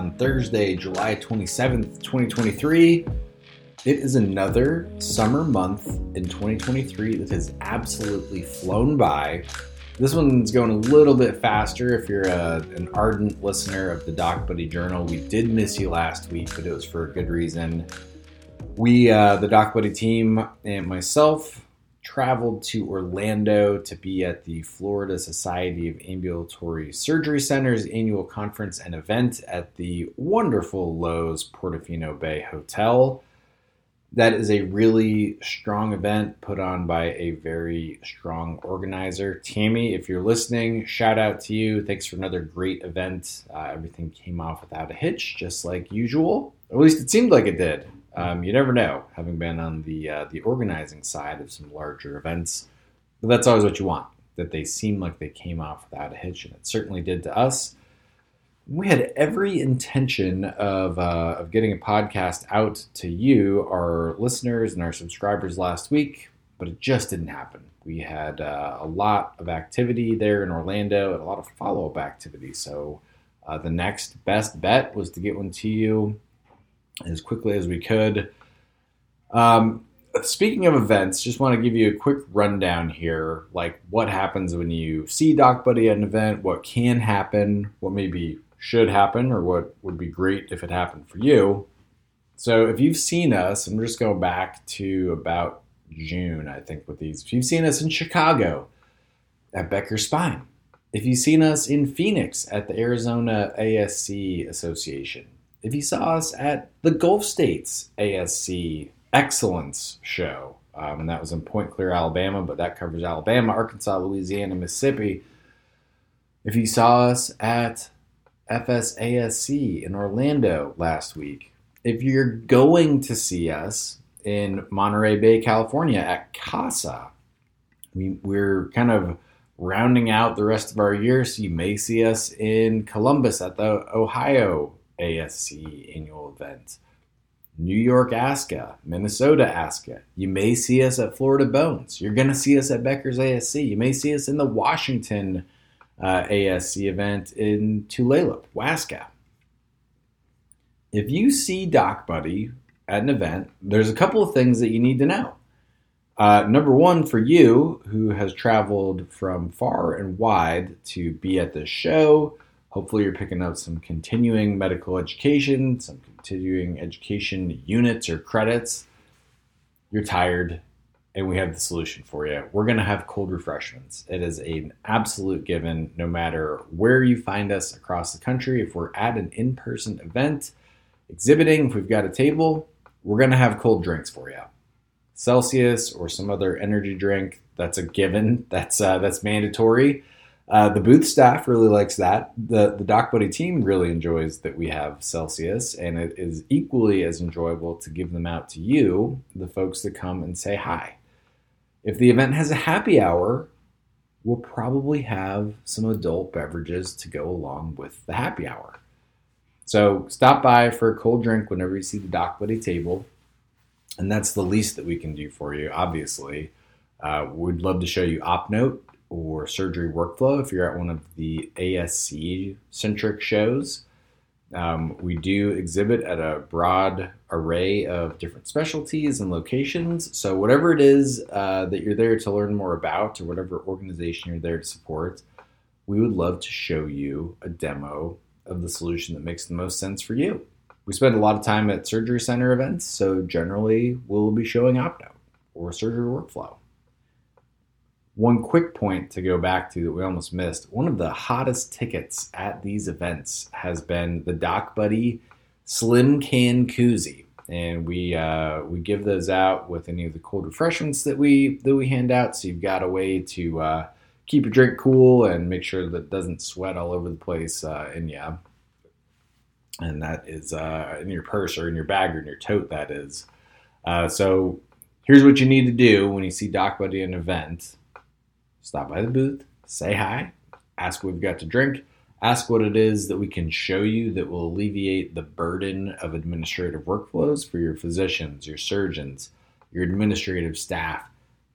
on Thursday, July 27th, 2023. It is another summer month in 2023 that has absolutely flown by. This one's going a little bit faster if you're a, an ardent listener of the Doc Buddy Journal. We did miss you last week, but it was for a good reason. We, uh, the Doc Buddy team, and myself, traveled to Orlando to be at the Florida Society of Ambulatory Surgery Centers annual conference and event at the wonderful Loews Portofino Bay Hotel. That is a really strong event put on by a very strong organizer. Tammy, if you're listening, shout out to you. Thanks for another great event. Uh, everything came off without a hitch, just like usual. At least it seemed like it did. Um, you never know, having been on the uh, the organizing side of some larger events. But that's always what you want. That they seem like they came off without a hitch, and it certainly did to us. We had every intention of uh, of getting a podcast out to you, our listeners and our subscribers, last week, but it just didn't happen. We had uh, a lot of activity there in Orlando and a lot of follow up activity. So uh, the next best bet was to get one to you as quickly as we could. Um, speaking of events, just want to give you a quick rundown here, like what happens when you see Doc Buddy at an event, what can happen, what maybe should happen, or what would be great if it happened for you. So if you've seen us, I'm just going back to about June, I think, with these. If you've seen us in Chicago at Becker Spine, if you've seen us in Phoenix at the Arizona ASC Association, if you saw us at the Gulf States ASC Excellence Show, um, and that was in Point Clear, Alabama, but that covers Alabama, Arkansas, Louisiana, Mississippi. If you saw us at FSASC in Orlando last week, if you're going to see us in Monterey Bay, California at CASA, we, we're kind of rounding out the rest of our year, so you may see us in Columbus at the Ohio ASC annual event. New York ASCA, Minnesota ASCA. You may see us at Florida Bones. You're going to see us at Becker's ASC. You may see us in the Washington uh, ASC event in Tulalip, Wasca. If you see Doc Buddy at an event, there's a couple of things that you need to know. Uh, number one, for you who has traveled from far and wide to be at this show, Hopefully, you're picking up some continuing medical education, some continuing education units or credits. You're tired, and we have the solution for you. We're going to have cold refreshments. It is an absolute given, no matter where you find us across the country. If we're at an in person event, exhibiting, if we've got a table, we're going to have cold drinks for you. Celsius or some other energy drink, that's a given, that's, uh, that's mandatory. Uh, the booth staff really likes that. The the Doc Buddy team really enjoys that we have Celsius, and it is equally as enjoyable to give them out to you, the folks that come and say hi. If the event has a happy hour, we'll probably have some adult beverages to go along with the happy hour. So stop by for a cold drink whenever you see the Doc Buddy table, and that's the least that we can do for you. Obviously, uh, we'd love to show you OpNote or surgery workflow if you're at one of the ASC centric shows. Um, we do exhibit at a broad array of different specialties and locations. So, whatever it is uh, that you're there to learn more about, or whatever organization you're there to support, we would love to show you a demo of the solution that makes the most sense for you. We spend a lot of time at surgery center events, so generally we'll be showing OpNote or surgery workflow. One quick point to go back to that we almost missed one of the hottest tickets at these events has been the Doc Buddy Slim Can Koozie. And we uh, we give those out with any of the cold refreshments that we that we hand out. So you've got a way to uh, keep your drink cool and make sure that it doesn't sweat all over the place uh, in you. And that is uh, in your purse or in your bag or in your tote. That is. Uh, so here's what you need to do when you see Doc Buddy at an event stop by the booth, say hi, ask what we've got to drink, ask what it is that we can show you that will alleviate the burden of administrative workflows for your physicians, your surgeons, your administrative staff,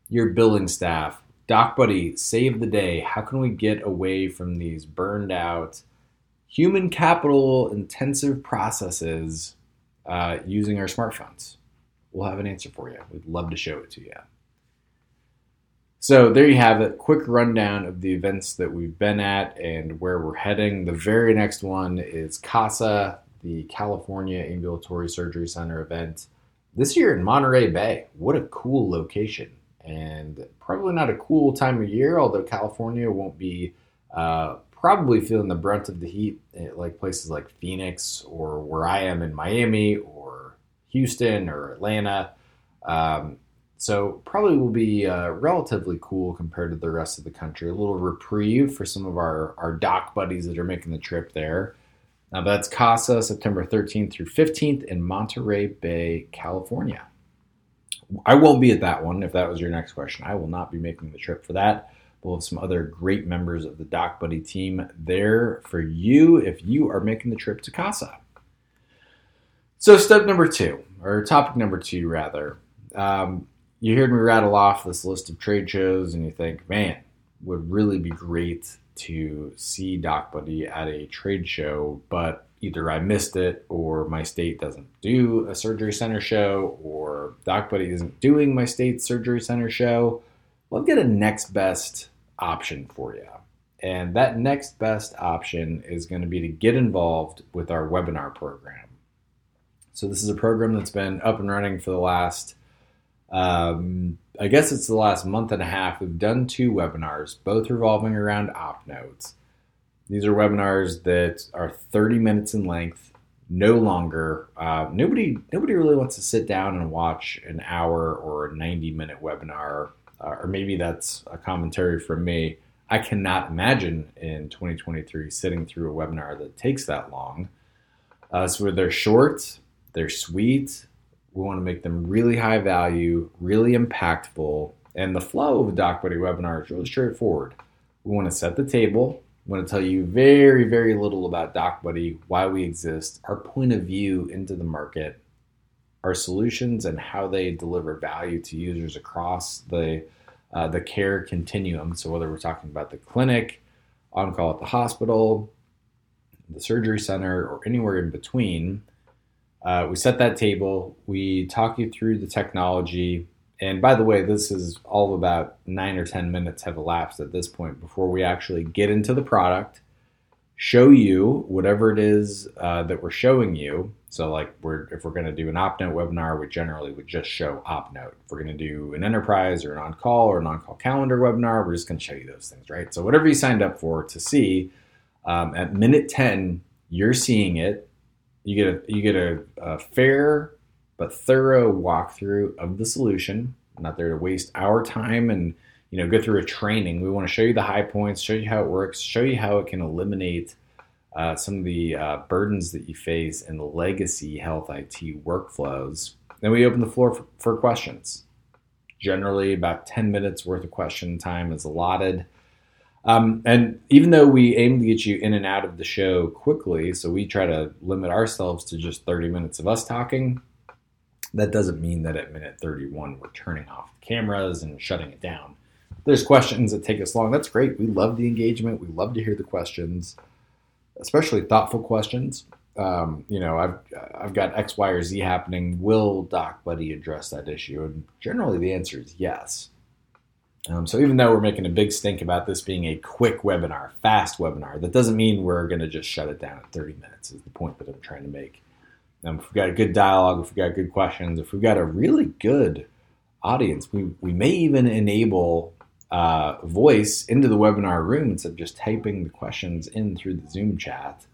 your billing staff. Doc Buddy, save the day. How can we get away from these burned out human capital intensive processes uh, using our smartphones? We'll have an answer for you. We'd love to show it to you. So there you have it. Quick rundown of the events that we've been at and where we're heading. The very next one is CASA, the California Ambulatory Surgery Center event this year in Monterey Bay. What a cool location. And probably not a cool time of year, although California won't be uh, probably feeling the brunt of the heat like places like Phoenix or where I am in Miami or Houston or Atlanta. Um, so probably will be uh, relatively cool compared to the rest of the country. A little reprieve for some of our, our doc buddies that are making the trip there. Now that's CASA, September 13th through 15th in Monterey Bay, California. I won't be at that one if that was your next question. I will not be making the trip for that. We'll have some other great members of the Doc Buddy team there for you if you are making the trip to CASA. So, step number two, or topic number two, rather. Um, you heard me rattle off this list of trade shows, and you think, man, would really be great to see Doc Buddy at a trade show, but either I missed it or my state doesn't do a surgery center show or Doc Buddy isn't doing my state surgery center show. We'll get a next best option for you. And that next best option is going to be to get involved with our webinar program. So, this is a program that's been up and running for the last um, I guess it's the last month and a half. We've done two webinars, both revolving around op notes. These are webinars that are 30 minutes in length, no longer. Uh, nobody, nobody really wants to sit down and watch an hour or a 90 minute webinar, uh, or maybe that's a commentary from me. I cannot imagine in 2023 sitting through a webinar that takes that long. Uh, so they're short, they're sweet, we want to make them really high value, really impactful. And the flow of a Doc Buddy webinar is really straightforward. We want to set the table. We want to tell you very, very little about Doc Buddy, why we exist, our point of view into the market, our solutions, and how they deliver value to users across the uh, the care continuum. So whether we're talking about the clinic, on call at the hospital, the surgery center, or anywhere in between, uh, we set that table. We talk you through the technology. And by the way, this is all about nine or 10 minutes have elapsed at this point before we actually get into the product, show you whatever it is uh, that we're showing you. So, like, we're, if we're going to do an OpNote webinar, we generally would just show OpNote. If we're going to do an enterprise or an on call or an on call calendar webinar, we're just going to show you those things, right? So, whatever you signed up for to see, um, at minute 10, you're seeing it you get a you get a, a fair but thorough walkthrough of the solution. I'm not there to waste our time and you know go through a training. We want to show you the high points, show you how it works, show you how it can eliminate uh, some of the uh, burdens that you face in the legacy health IT workflows. Then we open the floor for, for questions. Generally, about 10 minutes worth of question time is allotted. Um, and even though we aim to get you in and out of the show quickly, so we try to limit ourselves to just 30 minutes of us talking, that doesn't mean that at minute 31 we're turning off the cameras and shutting it down. There's questions that take us long. That's great. We love the engagement. We love to hear the questions, especially thoughtful questions. Um, you know, I've I've got X, Y, or Z happening. Will Doc Buddy address that issue? And generally, the answer is yes. Um, so even though we're making a big stink about this being a quick webinar, fast webinar, that doesn't mean we're going to just shut it down at 30 minutes. Is the point that I'm trying to make. Um, if we've got a good dialogue, if we've got good questions, if we've got a really good audience, we we may even enable uh, voice into the webinar room instead of just typing the questions in through the Zoom chat,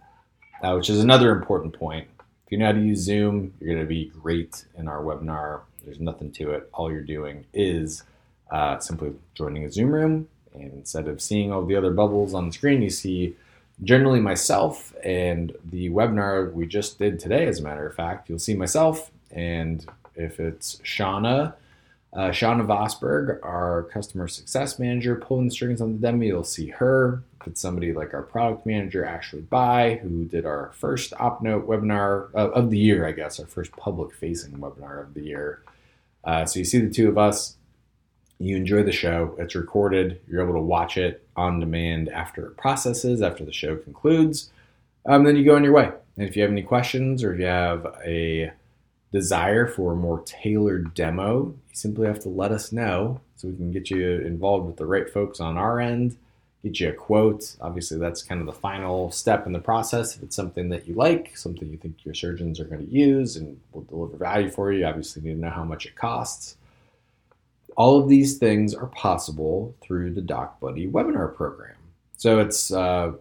uh, which is another important point. If you know how to use Zoom, you're going to be great in our webinar. There's nothing to it. All you're doing is uh, simply joining a Zoom room. And instead of seeing all the other bubbles on the screen, you see generally myself and the webinar we just did today, as a matter of fact. You'll see myself, and if it's Shauna, uh, Shauna Vosberg, our customer success manager, pulling the strings on the demo, you'll see her. If it's somebody like our product manager, Ashley By, who did our first OpNote webinar uh, of the year, I guess, our first public facing webinar of the year. Uh, so you see the two of us you enjoy the show. It's recorded. You're able to watch it on demand after it processes, after the show concludes. um, then you go on your way. And if you have any questions or if you have a desire for a more tailored demo, you simply have to let us know so we can get you involved with the right folks on our end, get you a quote. Obviously, that's kind of the final step in the process. If it's something that you like, something you think your surgeons are going to use and will deliver value for you, obviously, you need to know how much it costs. All of these things are possible through the DocBuddy webinar program. So it's uh,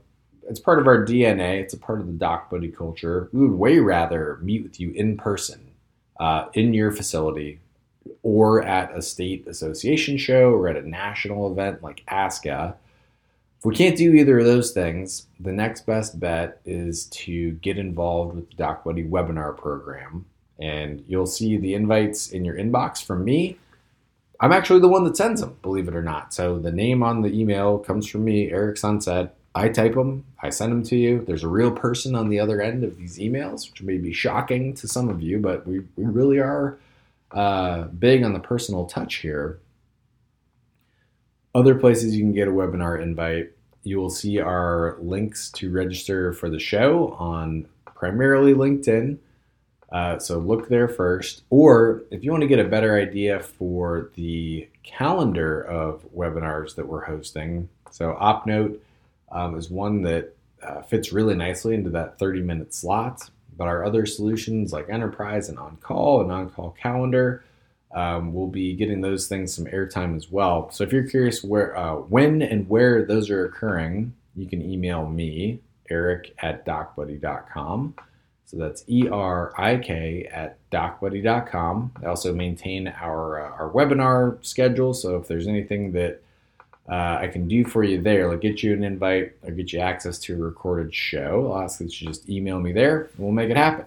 it's part of our DNA. It's a part of the DocBuddy culture. We would way rather meet with you in person uh, in your facility or at a state association show or at a national event like ASCA. If we can't do either of those things, the next best bet is to get involved with the DocBuddy webinar program. And you'll see the invites in your inbox from me. I'm actually the one that sends them, believe it or not. So the name on the email comes from me, Erik Sunset. I type them, I send them to you. There's a real person on the other end of these emails, which may be shocking to some of you, but we, we really are uh, big on the personal touch here. Other places you can get a webinar invite, you will see our links to register for the show on primarily LinkedIn. Uh, so look there first. Or if you want to get a better idea for the calendar of webinars that we're hosting, so OpNote um, is one that uh, fits really nicely into that 30 minute slot. But our other solutions like Enterprise and On Call and On Call Calendar, um, we'll be getting those things some airtime as well. So if you're curious where, uh, when and where those are occurring, you can email me, Erik at docbuddy.com. So that's E R I K at docbuddy.com. I also maintain our, uh, our webinar schedule. So if there's anything that uh, I can do for you there. Like get you an invite or get you access to a recorded show. I'll ask that you just email me there. We'll make it happen.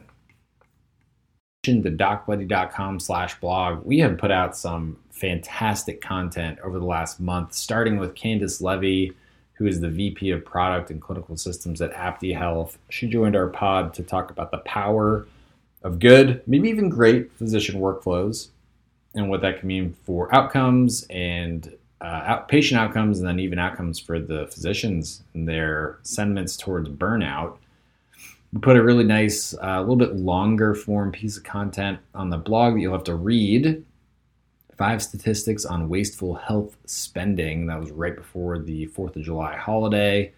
To docbuddy.com slash blog, we have put out some fantastic content over the last month, starting with Candice Levy, who is the VP of Product and Clinical Systems at Apti Health. She joined our pod to talk about the power of good, maybe even great physician workflows and what that can mean for outcomes and uh, patient outcomes and then even outcomes for the physicians and their sentiments towards burnout. We put a really nice, a uh, little bit longer form piece of content on the blog that you'll have to read. Five statistics on wasteful health spending. That was right before the 4th of July holiday.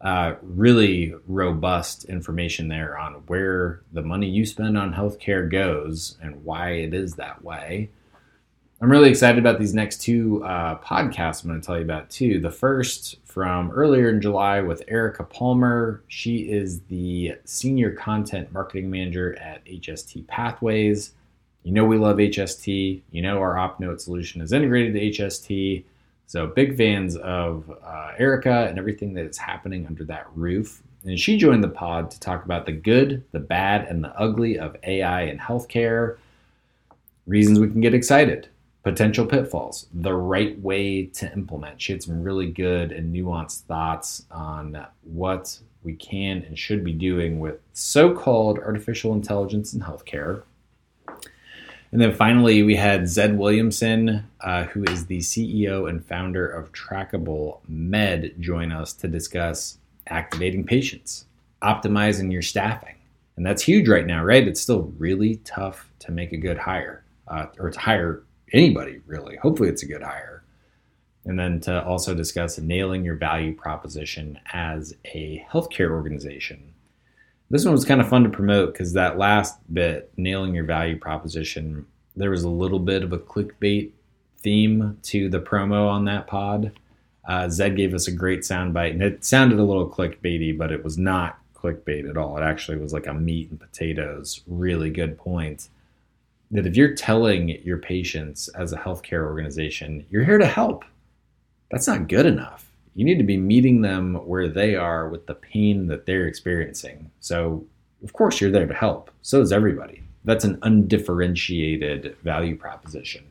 Uh, really robust information there on where the money you spend on healthcare goes and why it is that way. I'm really excited about these next two uh, podcasts I'm going to tell you about too. The first from earlier in July with Erica Palmer. She is the senior content marketing manager at HST Pathways. You know we love HST. You know our OpNote solution is integrated to HST. So big fans of uh, Erica and everything that is happening under that roof. And she joined the pod to talk about the good, the bad, and the ugly of AI in healthcare. Reasons we can get excited potential pitfalls, the right way to implement. She had some really good and nuanced thoughts on what we can and should be doing with so called artificial intelligence in healthcare. And then finally, we had Zed Williamson, uh, who is the CEO and founder of Trackable Med, join us to discuss activating patients, optimizing your staffing. And that's huge right now, right? It's still really tough to make a good hire uh, or to hire anybody really. Hopefully, it's a good hire. And then to also discuss nailing your value proposition as a healthcare organization. This one was kind of fun to promote because that last bit, nailing your value proposition, there was a little bit of a clickbait theme to the promo on that pod. Uh, Zed gave us a great soundbite, and it sounded a little clickbaity, but it was not clickbait at all. It actually was like a meat and potatoes, really good point that if you're telling your patients as a healthcare organization, you're here to help, that's not good enough. You need to be meeting them where they are with the pain that they're experiencing. So, of course, you're there to help. So is everybody. That's an undifferentiated value proposition.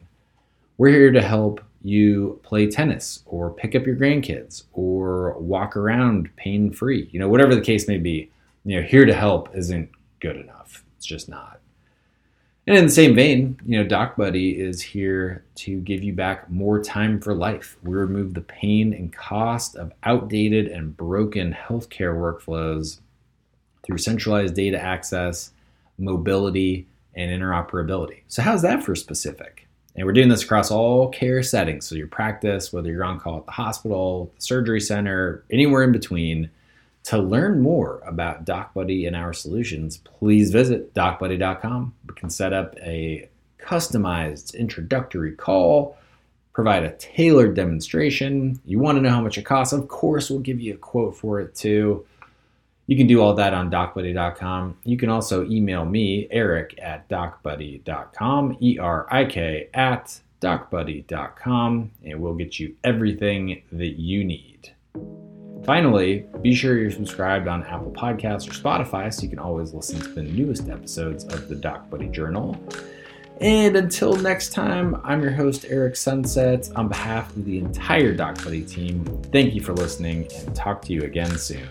We're here to help you play tennis or pick up your grandkids or walk around pain free. You know, whatever the case may be, you know, here to help isn't good enough. It's just not. And in the same vein, you know, DocBuddy is here to give you back more time for life. We remove the pain and cost of outdated and broken healthcare workflows through centralized data access, mobility, and interoperability. So, how's that for specific? And we're doing this across all care settings. So, your practice, whether you're on call at the hospital, the surgery center, anywhere in between. To learn more about DocBuddy and our solutions, please visit docbuddy.com. We can set up a customized introductory call, provide a tailored demonstration. You want to know how much it costs? Of course, we'll give you a quote for it too. You can do all that on docbuddy.com. You can also email me, Erik at docbuddy.com, E R I K at docbuddy.com, and we'll get you everything that you need. Finally, be sure you're subscribed on Apple Podcasts or Spotify so you can always listen to the newest episodes of the Doc Buddy Journal. And until next time, I'm your host, Erik Sunset. On behalf of the entire Doc Buddy team, thank you for listening and talk to you again soon.